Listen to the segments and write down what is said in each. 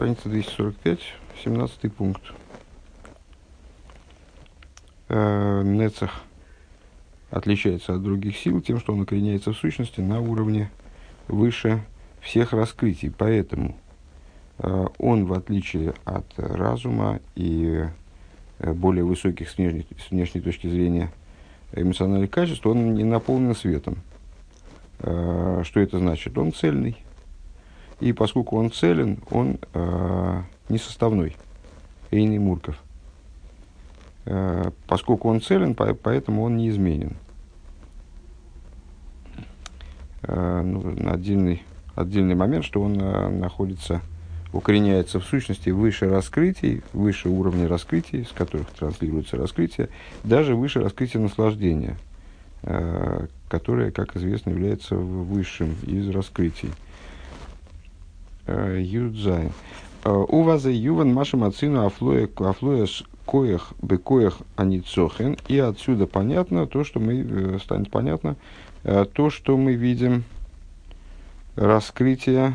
страница 245, 17 пункт. Э, Нецах отличается от других сил тем, что он укореняется в сущности на уровне выше всех раскрытий. Поэтому э, он, в отличие от разума и э, более высоких с внешней, с внешней точки зрения эмоциональных качеств, он не наполнен светом. Что это значит? Он цельный и поскольку он целен, он э, несоставной. Эйный Мурков. Э, поскольку он целен, по, поэтому он неизменен. Э, ну, отдельный, отдельный момент, что он э, находится, укореняется в сущности выше раскрытий, выше уровня раскрытий, с которых транслируется раскрытие, даже выше раскрытия наслаждения, э, которое, как известно, является высшим из раскрытий. Юдзайн. Э, у вас юван машем ацину афлоя коях бекоях аницохен. И отсюда понятно то, что мы, э, станет понятно, э, то, что мы видим раскрытие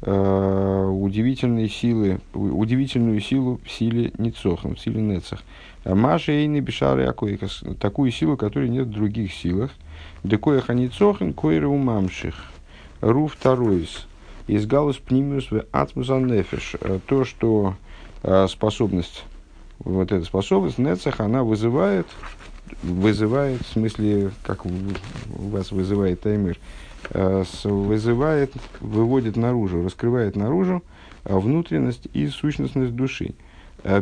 удивительной силы, удивительную силу в силе Ницохам, в силе Нецах. Маша и не бешары такую силу, которой нет в других силах. Декоях аницохен, койры умамших. Ру второйс из галус пнимиус в атмузанефиш. Э, то, что э, способность, вот эта способность, нецех, она вызывает, вызывает, в смысле, как у вас вызывает таймыр, э, вызывает, выводит наружу, раскрывает наружу внутренность и сущностность души.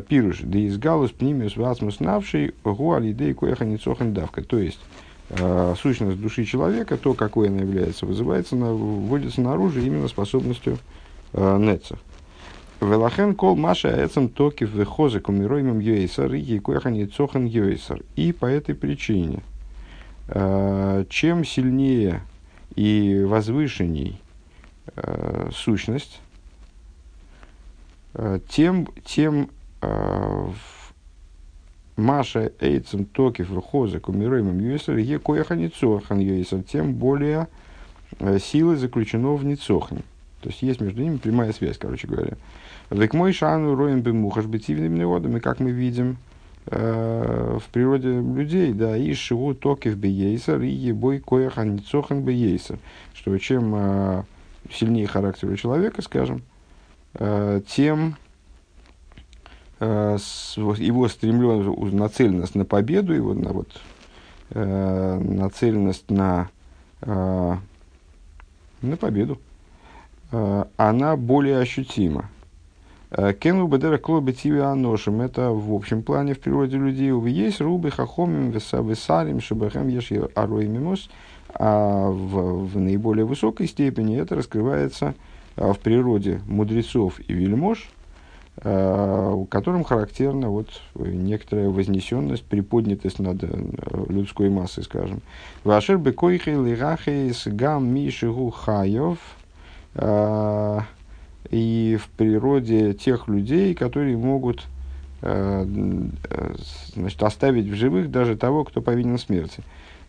Пируш, да из галус пнимиус в атмус навший, гуалидей коеха давка. То есть, э, сущность души человека, то, какой она является, вызывается, на, вводится наружу именно способностью э, неца. Велахен кол маша эцем токи в хозе кумироимым юэйсар и коехани цохан юэйсар. И по этой причине, э, чем сильнее и возвышенней э, сущность, тем, тем э, Маша Эйцем Токив Рухоза Кумироимом Юэсер Е Кояха Ницохан Юэсер, тем более э, силы заключено в Ницохане. То есть есть между ними прямая связь, короче говоря. Век мой шану роем бы мухаш бытивными водами, как мы видим э, в природе людей, да, и шиву токив бейсер, и ебой коях аницохан бейсер. Что чем э, сильнее характер у человека, скажем, тем его стремленность, нацеленность на победу, его на, вот, э, нацеленность на, э, на победу, она более ощутима. Кену бедера клоби тиви аношим. Это в общем плане в природе людей. Есть рубы хахомим весарим шабахем еш арой мимус. А в, в наиболее высокой степени это раскрывается в природе мудрецов и вельмож – Э, которым характерна вот некоторая вознесенность, приподнятость над э, людской массой, скажем. Вашер бекойхи лирахейс гам мишигу хаев э, и в природе тех людей, которые могут значит, оставить в живых даже того, кто повинен смерти.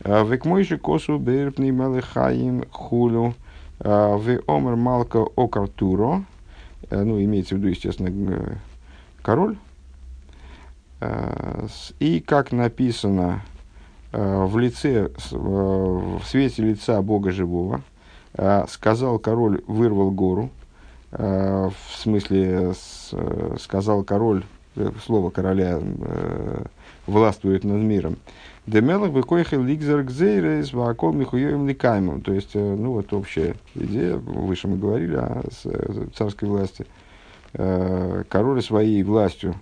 Векмойши косу берпни малыхаим хулю в омер малка окартуро – Э, ну, имеется в виду, естественно, король. Э, и как написано э, в лице, в свете лица Бога живого, сказал король, вырвал гору, в смысле, сказал король, слово короля властвует над миром. Демелах бекойхел лигзер гзейрес ваакол михуевым ликаймом. То есть, э, ну вот общая идея, выше мы говорили о царской власти. Э, король своей властью,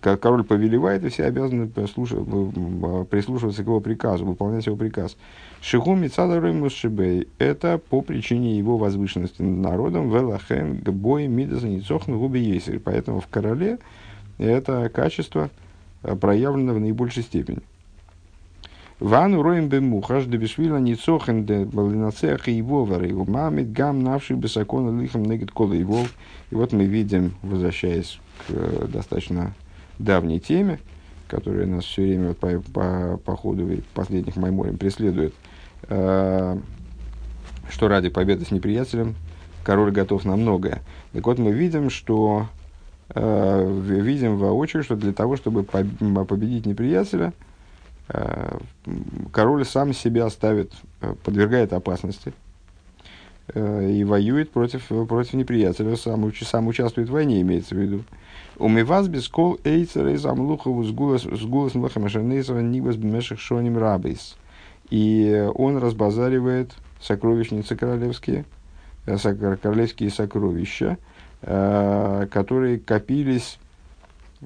король повелевает, и все обязаны прислушиваться к его приказу, выполнять его приказ. Шиху мицада шибей. Это по причине его возвышенности над народом. Велахен гбой мидаса ницохну губи Поэтому в короле это качество – Э, проявлено в наибольшей степени. Вану роем бе мухаш де бешвила ницохен де балинацех и его вары мамит гам навший бесакона лихом негет кола его. И вот мы видим, возвращаясь к э, достаточно давней теме, которая нас все время по, по, по ходу последних майморем преследует, э, что ради победы с неприятелем король готов на многое. Так вот, мы видим, что видим воочию, что для того, чтобы победить неприятеля, э, король сам себя ставит, э, подвергает опасности э, и воюет против, против неприятеля, сам, сам участвует в войне, имеется в виду. Умиваз без кол эйцер из амлухову с гулас млахамашанейсова нигвас бмеших шоним рабейс. И он разбазаривает сокровищницы королевские, э, королевские сокровища, э, которые копились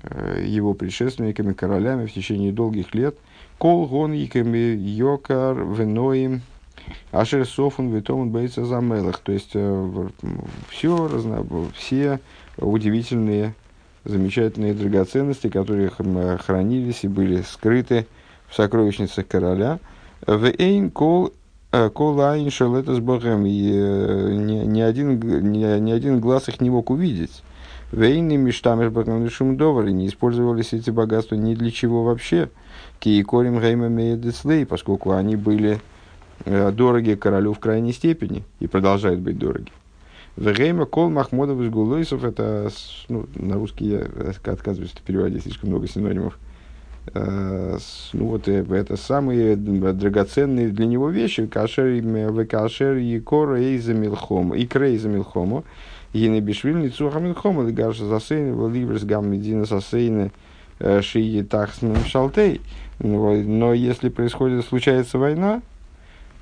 э, его предшественниками, королями в течение долгих лет. Кол гон йокар веноим ашер софун витомун бейца замелах. То есть все, разно, все удивительные, замечательные драгоценности, которые хранились и были скрыты в сокровищницах короля. В кол Э, Кола Айншел это с Богом, и э, ни, один, ни, один глаз их не мог увидеть. Вейны мечтамеш богом довары не использовались эти богатства ни для чего вообще. Киекорим гейма меедецлей, поскольку они были э, дороги королю в крайней степени и продолжают быть дороги. Вегейма кол махмодов из гулойсов, это, ну, на русский я отказываюсь переводить, слишком много синонимов. Э, ну вот э, это самые драгоценные для него вещи, кашер кашер и кора и замилхому, и крей замилхому, и не бишвильни цуха милхому, и гаш засейны, ливерс гам медина сосейны, э, шии тахсным шалтей. Но если происходит, случается война,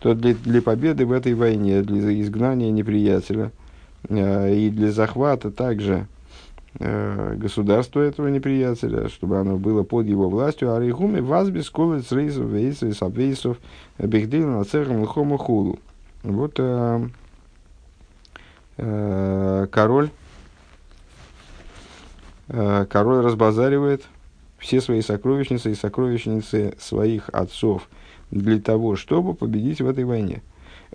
то для, для победы в этой войне, для изгнания неприятеля и для захвата также Э, государства этого неприятеля, чтобы оно было под его властью. А рейхуми вазбис колец рейсов вейсов сабвейсов бигдил на цехом хулу. Вот э, э, король, э, король разбазаривает все свои сокровищницы и сокровищницы своих отцов для того, чтобы победить в этой войне.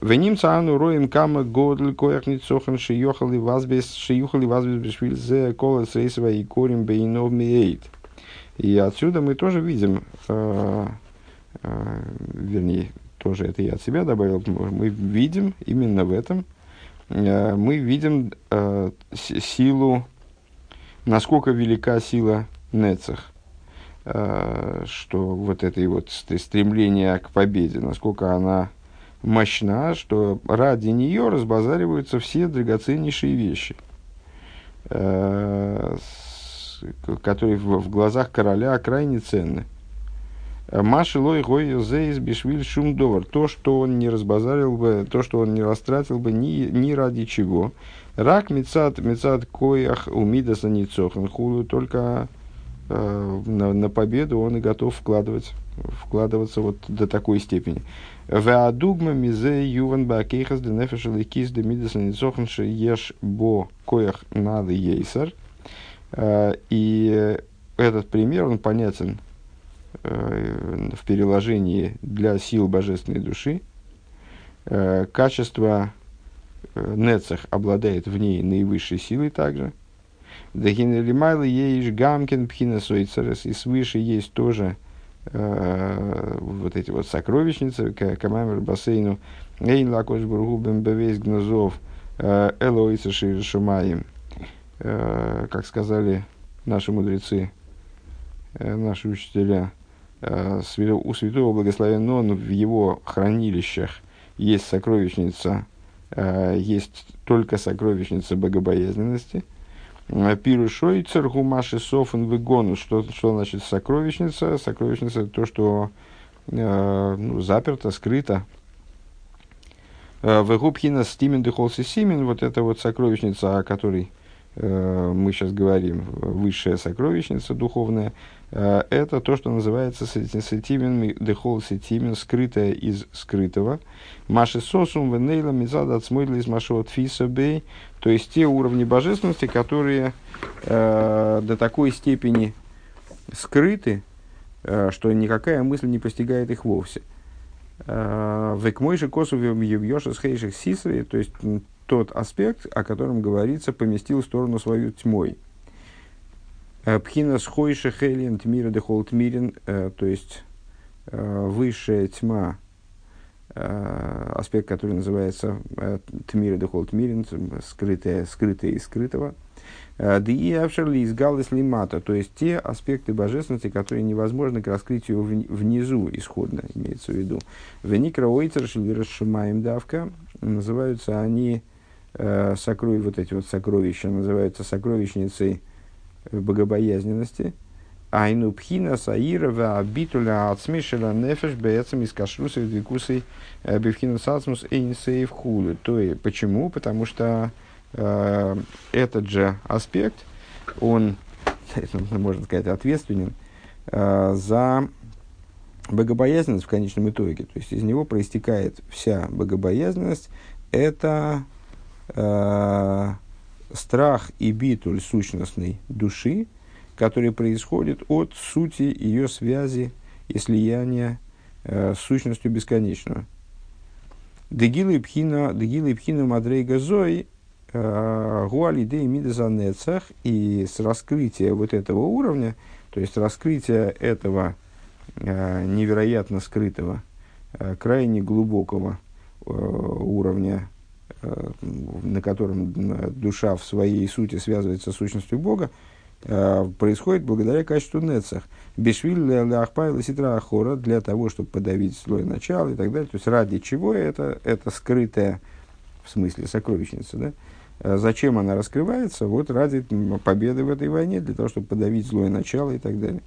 Веним цаану роем кама годль коях ницохан шиёхали вазбес шиюхали вазбес бешвиль зе колес рейсова и корим бейнов миэйт. И отсюда мы тоже видим, э, э, вернее, тоже это я от себя добавил, мы видим именно в этом, э, мы видим э, силу, насколько велика сила Нецах, э, что вот это вот стремление к победе, насколько она мощна, что ради нее разбазариваются все драгоценнейшие вещи, э, которые в, глазах короля крайне ценны. Маши лой гой зейс бишвиль шумдовар. То, что он не разбазарил бы, то, что он не растратил бы ни, ни ради чего. Рак мецад мецад коях умидаса ницохан хулу. Только э, на, на победу он и готов вкладывать, вкладываться вот до такой степени. Веадугма мизе юван бакейхас де нефеш ликис де мидас ницохнши еш бо коях надо ейсар. И этот пример, он понятен в переложении для сил божественной души. Качество Нецах обладает в ней наивысшей силой также. Дагинелимайлы ейш гамкин пхина сойцерес. И свыше есть тоже Э, вот эти вот сокровищницы, Камамер бассейну, Эйн Лакош Бургубен Бевейс Гнозов, э, Элоица Шумаем, э, как сказали наши мудрецы, наши учителя, у святого благословенного в его хранилищах есть сокровищница, есть только сокровищница богобоязненности – Пирушой царгумаши софен выгону. Что, что значит сокровищница? Сокровищница то, что э, ну, заперто, скрыто. Э, Вегубхина стимен дехолси симен, вот это вот сокровищница, о которой э, мы сейчас говорим, высшая сокровищница духовная, это то, что называется сетимен дехол сетимен, скрытое из скрытого. Маши сосум венейла мизада отсмойла из машот фисабей, то есть те уровни божественности, которые э, до такой степени скрыты, э, что никакая мысль не постигает их вовсе. Э, Векмойши косу с хейших сисри, то есть тот аспект, о котором говорится, поместил в сторону свою тьмой. Э, Пхина схойши хейлин тмира дехол тмирин, э, то есть высшая тьма аспект, который называется Тмир и Дехол Тмирин, скрытое, скрытое из скрытого. Ди Авшерли из Галлес Лимата, то есть те аспекты божественности, которые невозможны к раскрытию внизу исходно, имеется в виду. Веникра Ойцер Шилвирашимаем Давка, называются они э, сокров... вот эти вот сокровища, называются сокровищницей богобоязненности. Айну пхина саира абитуля ацмишела нефеш бецам из кашруса и двикусой э, бифхина сацмус эйнсейв хулы. То есть, почему? Потому что э, этот же аспект, он, можно сказать, ответственен э, за богобоязненность в конечном итоге. То есть из него проистекает вся богобоязненность. Это э, страх и битуль сущностной души, который происходит от сути ее связи и слияния э, с сущностью бесконечного. Дегилы пхина, дегилы пхина мадрейга зой Э, Гуалидей Мидезанецах, и с раскрытия вот этого уровня, то есть раскрытия этого э, невероятно скрытого, э, крайне глубокого уровня, на котором душа в своей сути связывается с сущностью Бога, происходит благодаря качеству Нецах. Бешвиль Ахпайла Ситра Ахора для того, чтобы подавить злое начало и так далее. То есть ради чего это, это скрытая, в смысле, сокровищница, да? Э, зачем она раскрывается? Вот ради победы в этой войне, для того, чтобы подавить злое начало и так далее.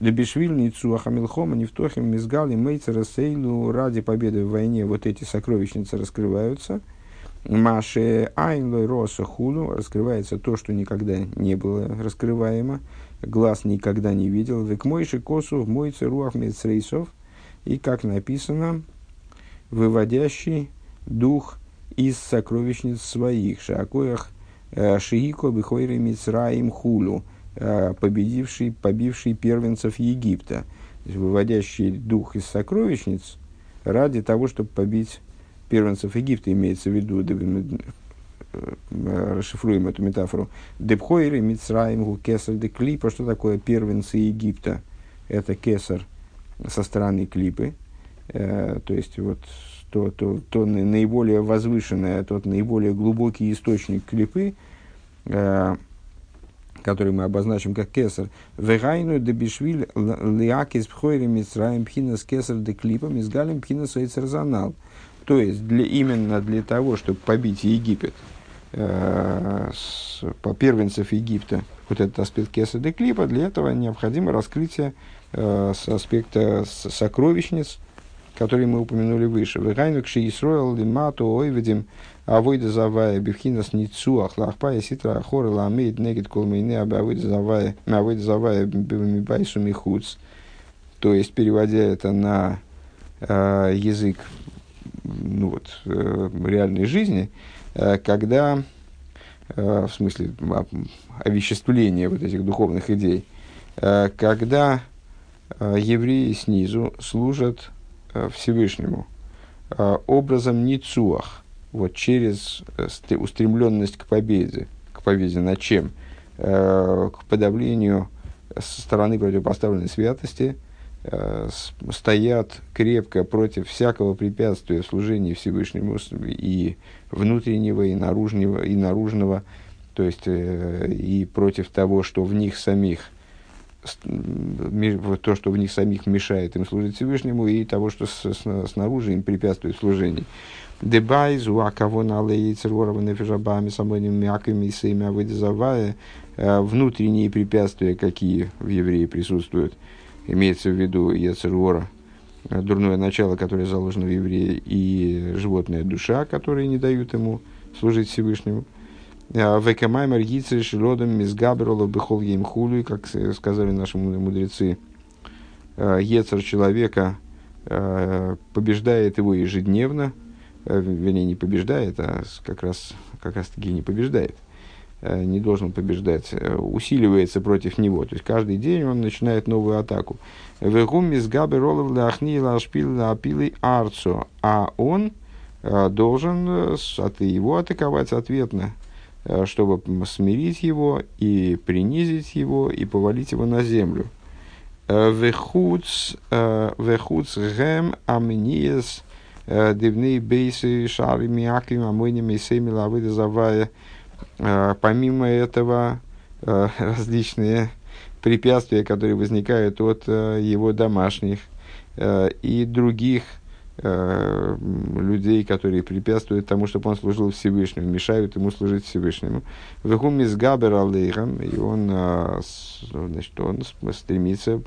Лебешвиль, Ницу, Ахамилхома, Невтохим, Мизгали, Мейцера, Сейлу, ради победы в войне вот эти сокровищницы раскрываются. Маше Айнлой Роса Худу раскрывается то, что никогда не было раскрываемо, глаз никогда не видел. Век мойши косу в мойце руах мецрейсов. И как написано, выводящий дух из сокровищниц своих, шакоях э, Шиико Бихойре Мицраим Хулю, э, победивший, побивший первенцев Египта, выводящий дух из сокровищниц ради того, чтобы побить первенцев Египта, имеется в виду, э, расшифруем эту метафору. Депхойры, Мицраим, Кесар, де Клипа. Что такое первенцы Египта? Это Кесар со стороны Клипы. то есть, вот то, то, то наиболее возвышенное, тот наиболее глубокий источник клипы, э, который мы обозначим как кесар, вегайну дебишвиль лиакис пхойри мицраем пхинас кесар де клипом изгалим пхинас ойцерзанал. То есть для, именно для того, чтобы побить Египет, э, с, по первенцев Египта, вот этот аспект кесар де клипа, для этого необходимо раскрытие э, с аспекта сокровищниц, который мы упомянули выше. Вегайну кши Исроэл лимату ойведим авойда завая бифхинас ницуах лахпая ситра ахора ламейт негит колмейне авойда завая авойда михуц. То есть, переводя это на э, язык ну вот, э, реальной жизни, э, когда, э, в смысле овеществления вот этих духовных идей, когда евреи снизу служат Всевышнему образом Ницуах, вот через устремленность к победе. К победе над чем? К подавлению со стороны противопоставленной святости, стоят крепко против всякого препятствия в служении Всевышнему и внутреннего, и наружного, и наружного, то есть и против того, что в них самих то, что в них самих мешает им служить Всевышнему, и того, что снаружи им препятствует служению. Дебайз, у кого на лейцерворова нефижабами, самойными мяками, сеймя выдезавая, э, внутренние препятствия, какие в евреи присутствуют, имеется в виду Ецервора, э, дурное начало, которое заложено в евреи, и животная душа, которые не дают ему служить Всевышнему. Э, Векамаймер Гицер Шилодом Мизгаберолов Бехол Еймхулю, как сказали наши мудрецы, э, Ецер человека э, побеждает его ежедневно, вернее, не побеждает, а как раз, как раз таки не побеждает, не должен побеждать, усиливается против него. То есть каждый день он начинает новую атаку. А он должен от его атаковать ответно Э, чтобы смирить его и принизить его и повалить его на землю. Э, вехуц э, гэм амниес дивные бейсы, шары, миаким, амойними, сейми, завая. Помимо этого, различные препятствия, которые возникают от его домашних и других Э, людей, которые препятствуют тому, чтобы он служил Всевышнему, мешают ему служить Всевышнему. Вегум из Габер Алейхам, и он, э, значит, он стремится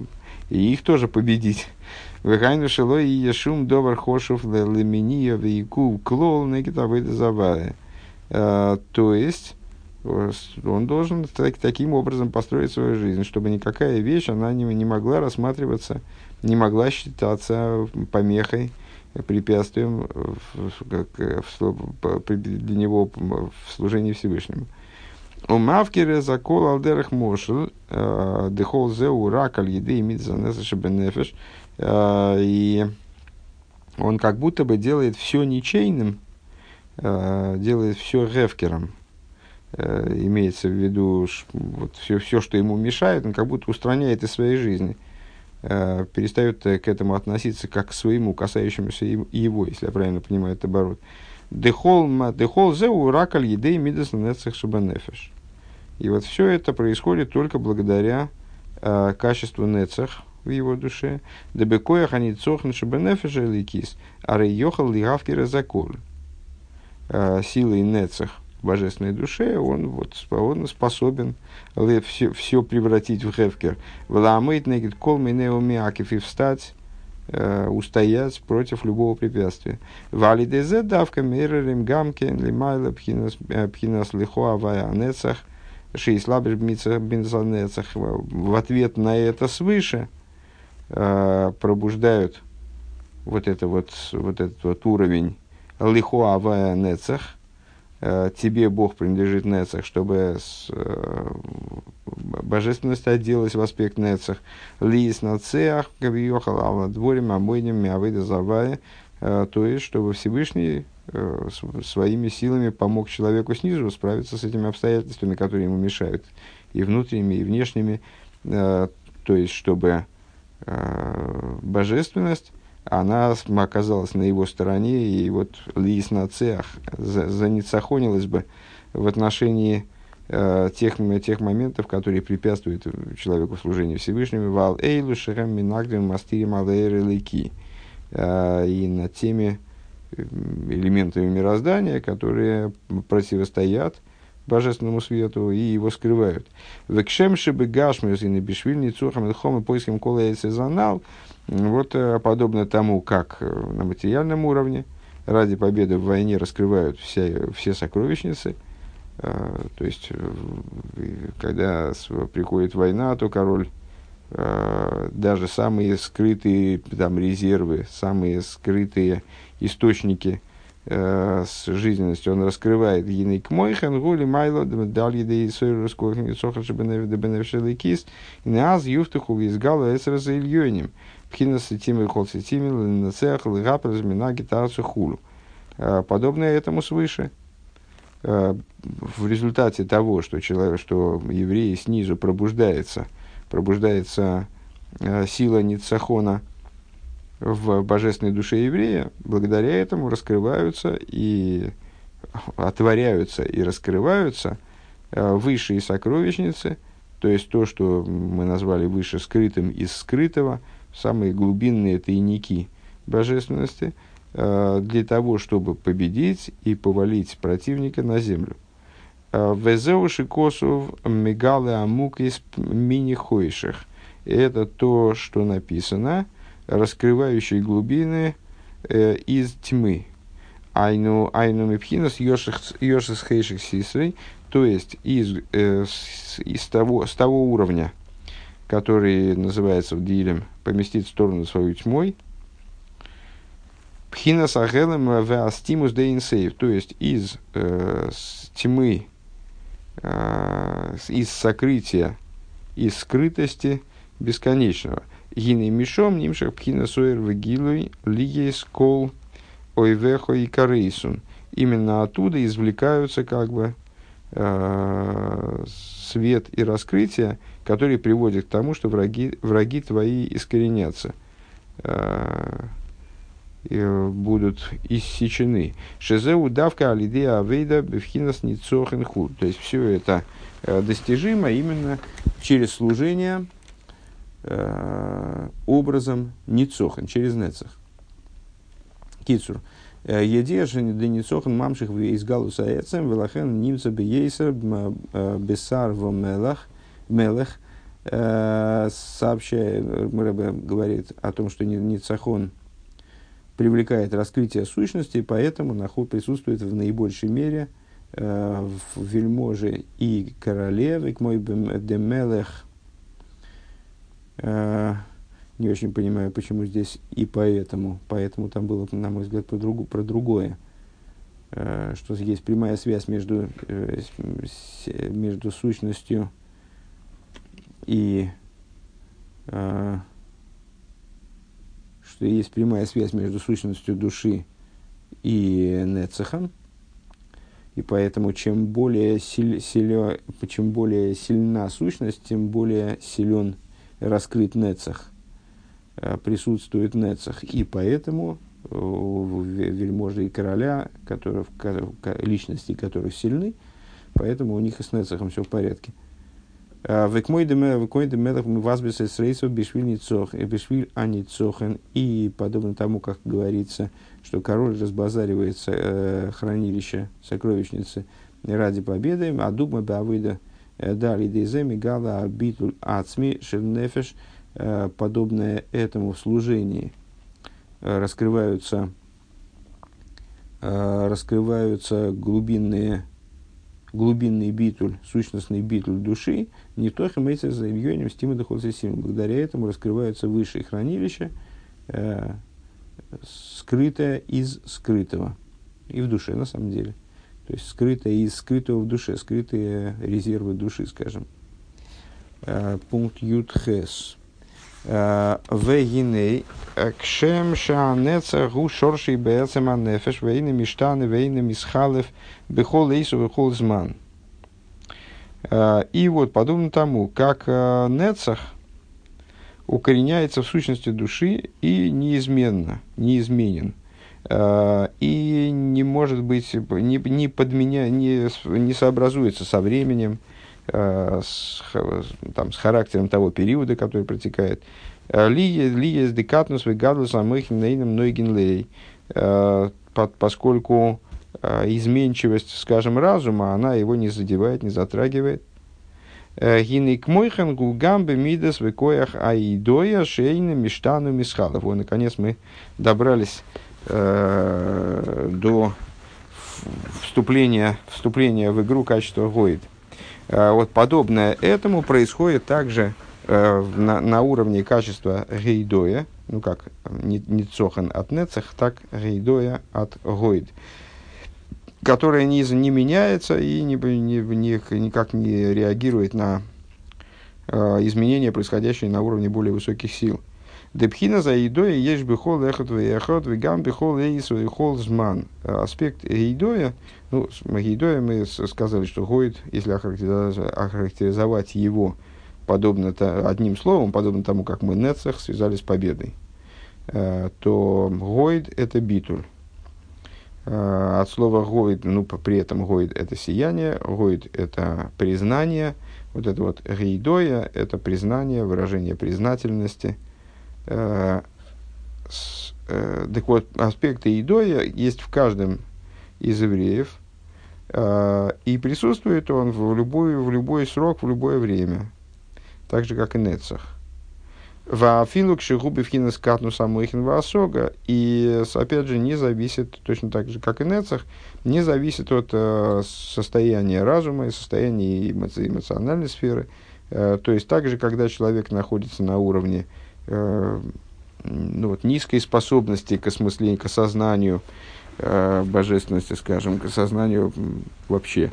и их тоже победить. Вегайну шело и ешум добр хошев лемения вейку клол негитавыда завая. Э, то есть, он должен так, таким образом построить свою жизнь, чтобы никакая вещь, она не, не могла рассматриваться, не могла считаться помехой, препятствием в, в, для него в служении Всевышнему. У Мавкере закол алдерах мошел э, дехол зеу рак еды имит занеса шебенефеш. Э, и он как будто бы делает все ничейным, э, делает все ревкером. Имеется в виду вот, все, все, что ему мешает, он как будто устраняет из своей жизни – э, перестает э, к этому относиться как к своему, касающемуся его, если я правильно понимаю это оборот. Дехол зеу ракаль едей мидас нецех шабанефеш. И вот все это происходит только благодаря э, качеству нецех в его душе. Дебекоях они цохн шабанефеша ликис, а рейохал лигавки разакол. Э, силой нецех божественной душе, он, вот, он способен все, все превратить в хевкер. Вламыть негид кол минеумиакив и встать, э, устоять против любого препятствия. Валидезе давка мерерим гамкен лимайла пхинас э, лихо авая нецах шейслабиш бензанецах. В ответ на это свыше пробуждают вот, это вот, вот этот вот уровень лихо авая нецах, Э, тебе Бог принадлежит Нецах, чтобы э, божественность отделась в аспект Нецах. Лис на цеах, кавиохал, а на дворе, мамойним, мявыда завая. Э, то есть, чтобы Всевышний своими силами помог человеку снизу справиться с этими обстоятельствами, которые ему мешают, и внутренними, и внешними. То есть, чтобы божественность она оказалась на его стороне, и вот Лис на цех заницахонилась бы в отношении э, тех, тех моментов, которые препятствуют человеку в Всевышнему. Вал эйлу шерем минагдем мастирим алэйры лейки. Э, и над теми элементами мироздания, которые противостоят божественному свету и его скрывают. Векшем шибы гашмиус и небешвильни цухам и поиском кола сезонал – вот э, подобно тому, как э, на материальном уровне ради победы в войне раскрывают все, все сокровищницы, э, то есть, когда приходит война, то король даже самые скрытые там, резервы, самые скрытые источники с жизненностью он раскрывает гиней к мойхен гули майло дал едей сойру скохен сохар шебеневшелый кис и неаз юфтаху изгала эсра за ильёним. Пхина сетими и хол сетими нацех лыгапа размина гитарцу хулу. Э, подобное этому свыше. Э, в результате того, что, человек, что евреи снизу пробуждается, пробуждается э, сила Ницахона в божественной душе еврея, благодаря этому раскрываются и отворяются и раскрываются высшие сокровищницы, то есть то, что мы назвали выше скрытым из скрытого – самые глубинные тайники божественности э, для того, чтобы победить и повалить противника на землю. Э, Везеуши косов мигалы амук из мини-хойших. Это то, что написано, раскрывающие глубины э, из тьмы. Айну, айну мипхинас йошис хейших сисрей, то есть из, э, с, из того, с того уровня, который называется в Дилем поместить в сторону свою тьмой, Пхина сагелем веастимус дейнсейв, то есть из э, тьмы, э, из сокрытия, из скрытости бесконечного. Гины мишом нимшах пхина суэр вегилуй лигейс кол ойвехо и карейсун. Именно оттуда извлекаются как бы э, свет и раскрытие, которые приводят к тому, что враги, враги твои искоренятся. Э, будут иссечены. Шезеу давка алидея авейда бифхинас ницохен ху. То есть все это достижимо именно через служение образом ницохен, через нецах. Кицур. Едешен деницохен мамших из галуса эцем велахен нимца бейсер бесар в мелах мелах сообщает, Рэбе говорит о том, что Ницахон привлекает раскрытие сущности, поэтому наход присутствует в наибольшей мере э, в вельможе и королеве, к мой демелех. Э, не очень понимаю, почему здесь и поэтому. Поэтому там было, на мой взгляд, про, другу, про другое. Э, что есть прямая связь между, э, между сущностью и что есть прямая связь между сущностью души и нецехом, и поэтому чем более, силь, силё, чем более сильна сущность, тем более силен раскрыт нецех, э, присутствует нецех. И поэтому э, вельможи и короля, которые, личности которых сильны, поэтому у них и с нецехом все в порядке. И подобно тому, как говорится, что король разбазаривается э, хранилище, сокровищницы ради победы, а дугма бавыда дали деземи гала абитуль ацми шернефеш, подобное этому в служении раскрываются, раскрываются глубинные глубинный битуль, сущностный битуль души, не то хэмэйцер за ильёнем стима сим. Благодаря этому раскрываются высшие хранилища, э, скрытое из скрытого. И в душе, на самом деле. То есть, скрытое из скрытого в душе, скрытые резервы души, скажем. Э, пункт Ютхес. Э, Вегиней, кшем шаанеца гу шорши бэцем анефеш, вейны миштаны, вейны мисхалев, бехол эйсу, бехол зман. Э, и вот, подобно тому, как Нецах укореняется в сущности души и неизменно, неизменен. И не может быть, не, не, подменя, не, не сообразуется со временем, Э, с, там, с характером того периода, который протекает. Э, Лия с декатнус выгадлус амыхин нейном нойгин э, поскольку изменчивость, скажем, разума, она его не задевает, не затрагивает. Гинник мойхан гугамбе мидас векоях аидоя шейна миштану мисхалов. Наконец, мы добрались э, до вступления, вступления в игру качества Гоид. Э, вот подобное этому происходит также э, на, на уровне качества гейдоя, ну как не, не цохан от нецех, так гейдоя от гойд, которая не, не меняется и не, не, не, никак не реагирует на э, изменения, происходящие на уровне более высоких сил. Депхина за едоя есть бихол эхот вехот вегам бихол эйс вехол зман. Аспект едоя, ну, с едоя мы сказали, что гоид, если охарактеризовать, его подобно одним словом, подобно тому, как мы нецах связали с победой, э, то гоид это битуль. Э, от слова гоид, ну, при этом гоид это сияние, гоид это признание, вот это вот гейдоя это признание, выражение признательности – Э, э, так вот, аспекты идоя есть в каждом из евреев, э, и присутствует он в любой, в любой срок, в любое время, так же, как и Нецах. Вафилук шигуби в катну самуихин ваасога, и опять же не зависит, точно так же, как и Нецах, не зависит от э, состояния разума и состояния эмоциональной сферы. Э, то есть также, когда человек находится на уровне э, ну, вот, низкой способности к осмыслению, к осознанию э, божественности, скажем, к осознанию вообще.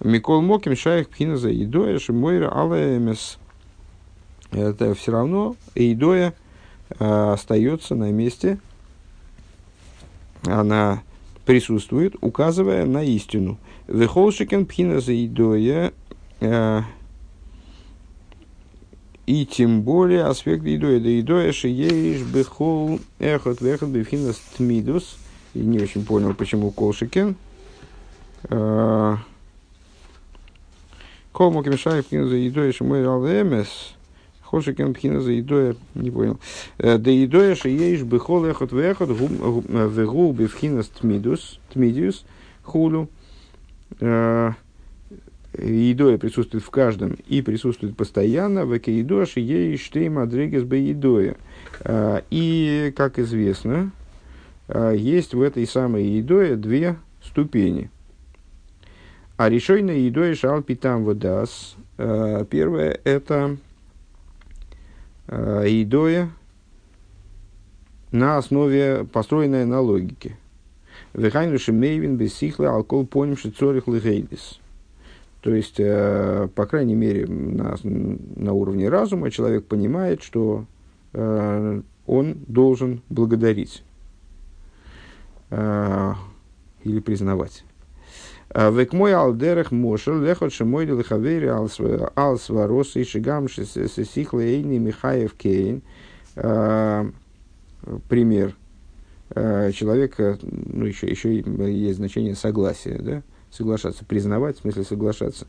Микол Моким Шайх Пхиназа Идоя Шимойра Алаэмес. Это все равно Идоя э, остается на месте, она присутствует, указывая на истину. Вехолшикен Пхиназа Идоя э, и тем более аспект идоя. Да идоя шиеиш бехол эхот вехот бифхинас тмидус. И не очень понял, почему колшикен. Кол мокимшай пхина за идоя шимой алвемес. Хошикен пхина за идоя, не понял. Да идоя шиеиш бехол эхот вехот вегу бифхинас тмидус. Тмидиус хулю едоя присутствует в каждом и присутствует постоянно, в экеидоши ей штейм адрегес едоя. А, и, как известно, а, есть в этой самой едое две ступени. А решойная едоя шал питам водас. А, первое – это едоя на основе, построенной на логике. Вехайну шемейвин бесихла алкол поним шицорих лигейдис. То есть, э, по крайней мере, на, на уровне разума человек понимает, что э, он должен благодарить э, или признавать. Век мой алдерах мошел лехот шемой лихавери алсварос и шигам сихла эйни Михаев Кейн. Пример. Человек, ну еще, еще есть значение согласия, да? Соглашаться, признавать, в смысле соглашаться.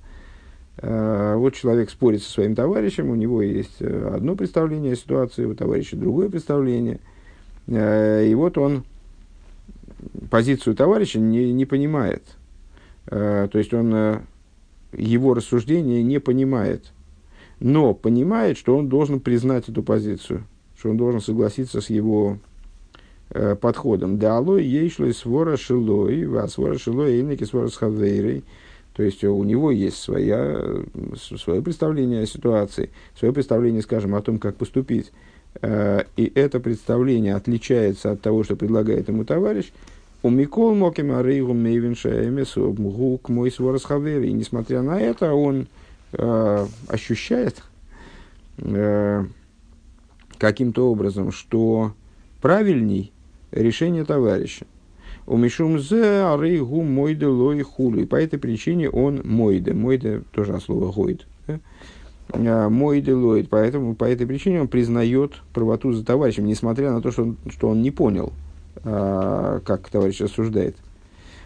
А, вот человек спорит со своим товарищем, у него есть э, одно представление о ситуации, у товарища другое представление. А, и вот он позицию товарища не, не понимает. А, то есть он э, его рассуждение не понимает. Но понимает, что он должен признать эту позицию, что он должен согласиться с его Э, подходом. Да алой ейшлой свора шилой, а свора шилой инеки свора с хавейрой. То есть у него есть своя, свое представление о ситуации, свое представление, скажем, о том, как поступить. Э, и это представление отличается от того, что предлагает ему товарищ. У Микол Моким Арейгу Мейвинша Эмесу Мгук мой сворос хавери. И несмотря на это, он э, ощущает э, каким-то образом, что правильней решение товарища. У Мишум зе арейгу мойде лой хули. По этой причине он мойде. Мойде тоже от слова гойд. А, мойде лоид. Поэтому по этой причине он признает правоту за товарищем, несмотря на то, что он, что он не понял, а, как товарищ рассуждает.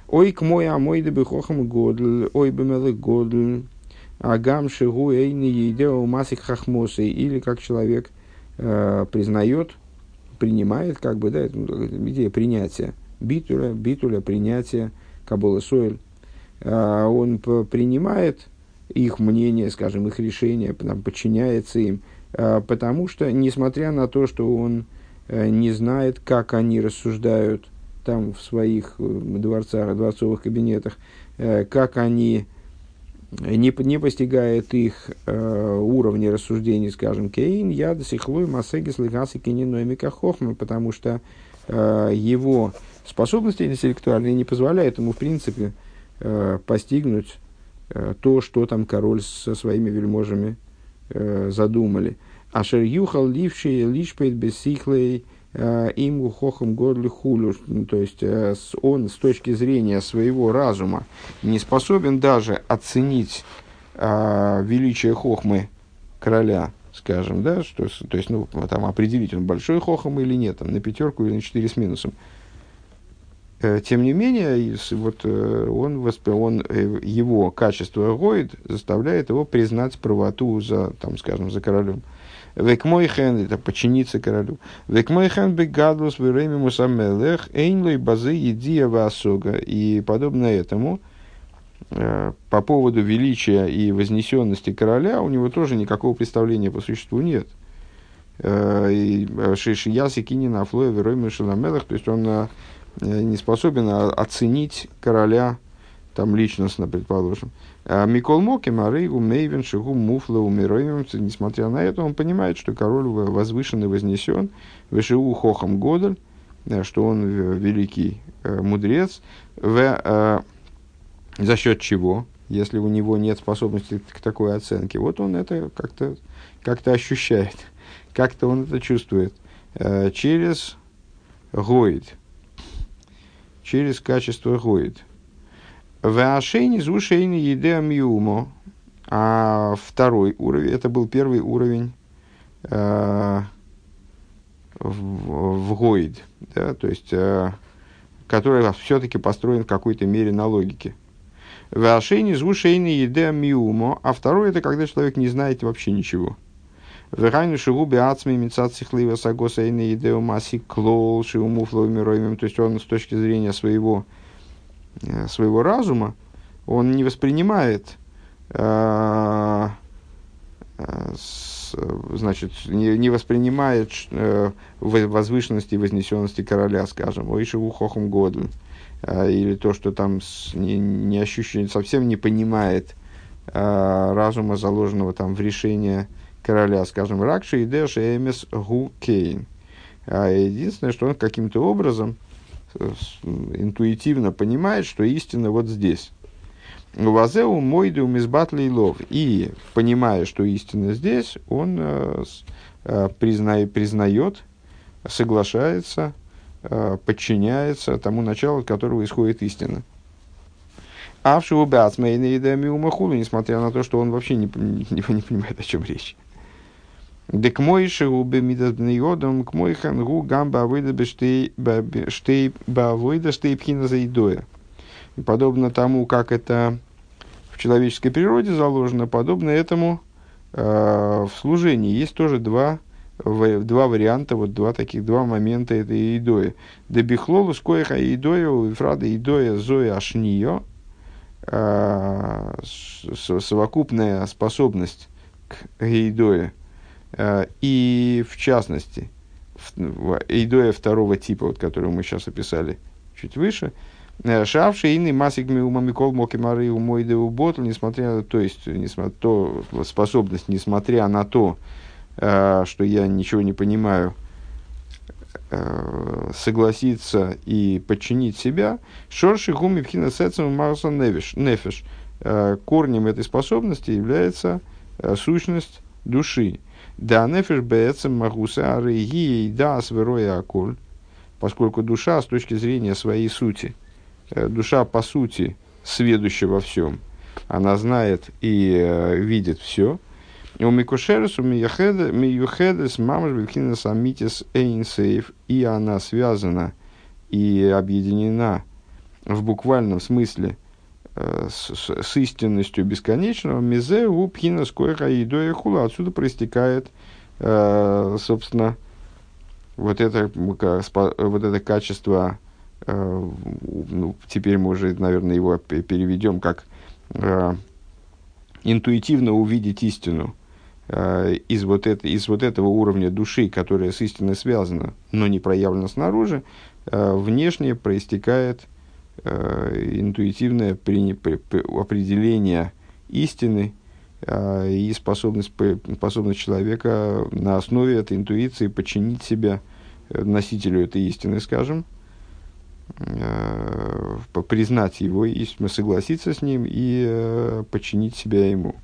Ой, к мой, а мой бы хохам годль, ой, бы мелы годль, агам шигу эйни едео масик хахмосы. Или как человек э, признает принимает, как бы, да, идея принятия битуля, битуля, принятия Кабола Соэль. А, он принимает их мнение, скажем, их решение, там, подчиняется им, а, потому что, несмотря на то, что он э, не знает, как они рассуждают там в своих э, дворцах, дворцовых кабинетах, э, как они не, не постигает их э, уровня рассуждений, скажем, Кейн, я до сих лой масегис лигасы кининоемика хохма, потому что э, его способности интеллектуальные не позволяют ему, в принципе, э, постигнуть э, то, что там король со своими вельможами э, задумали. Ашер юхал ливший лишпейт бессихлей им хохом годли хулю, ну, то есть э, он с точки зрения своего разума не способен даже оценить а, величие хохмы короля, скажем, да, что, то есть, ну, там определить, он большой хохом или нет, там, на пятерку или на четыре с минусом. Тем не менее, вот он, он, его качество гоид заставляет его признать правоту за, там, скажем, за королем. Век мой хен, это подчиниться королю. Век мой хен бегадлус время мусамелех, эйнлой базы едия васога. И подобно этому, э, по поводу величия и вознесенности короля, у него тоже никакого представления по существу нет. Э, Шишияси кинина афлоя верой шаламелах, то есть он э, не способен оценить короля там личностно, предположим. А Микол Моки, Марейгу, Мейвен, Шигу, Муфла, Умироем, несмотря на это, он понимает, что король возвышен и вознесен, Вышиву Хохам Годаль, э, что он великий э, мудрец, в, э, за счет чего, если у него нет способности к такой оценке, вот он это как-то как ощущает, как-то он это чувствует э, через гоид, через качество гоид. Веашейни зушейни едеам юмо. А второй уровень, это был первый уровень э, в, в Гоид, да, то есть, э, который все-таки построен в какой-то мере на логике. Вашейни звушейни еде миумо, а второе это когда человек не знает вообще ничего. Верайну шигуби ацми мицацих лива сагоса эйни едеу маси клол шиуму фловимироимим, то есть он с точки зрения своего, своего разума, он не воспринимает э, э, значит, не, воспринимает э, возвышенности и вознесенности короля, скажем, ойшеву хохом годлин, э, или то, что там не, не ощущает, совсем не понимает э, разума, заложенного там в решение короля, скажем, Ракши и Дэш Эмес Гу Кейн. А единственное, что он каким-то образом интуитивно понимает, что истина вот здесь. Вазеу мойду мизбатли лов. И, понимая, что истина здесь, он э, э, признает, соглашается, э, подчиняется тому началу, от которого исходит истина. А в Шубацмейна и несмотря на то, что он вообще не, не, не понимает, о чем речь. Дек мой шеубе мидадбнеодом к мой хангу гамба авойда штей бавойда штей пхина заидоя. Подобно тому, как это в человеческой природе заложено, подобно этому э, в служении есть тоже два, в, два варианта, вот два таких, два момента этой идои. Дебихлолу скоиха идоя, уифрада идоя зоя ашнио, э, совокупная способность к идое, и в частности, идоя второго типа, вот, которую мы сейчас описали чуть выше – Э, Шавший иный масик микол моки мары умойды ботл, несмотря то есть, несмотря то способность, несмотря на то, э, что я ничего не понимаю, э, согласиться и подчинить себя, шорши гуми пхина сецем марса нефиш. Корнем этой способности является сущность души. Да нефиш бецем магуса арыги да свероя акуль, поскольку душа с точки зрения своей сути – Э, душа по сути сведуща во всем. Она знает и э, видит все. У Микушерес, у Миюхедес, мамаш Бекхинес Амитис Эйнсейф, и она связана и объединена в буквальном смысле с, с, с истинностью бесконечного, мизе у пхина скойха и доя хула. Отсюда проистекает, э, собственно, вот это, вот это качество Э, ну, теперь мы уже, наверное, его переведем как э, интуитивно увидеть истину э, из, вот это, из вот этого уровня души, которая с истиной связана, но не проявлена снаружи, внешне проистекает интуитивное при, при, при, определение истины и способность, способность человека на основе этой интуиции подчинить себя носителю этой истины, скажем, э, признать его и согласиться с ним и э, подчинить себя ему.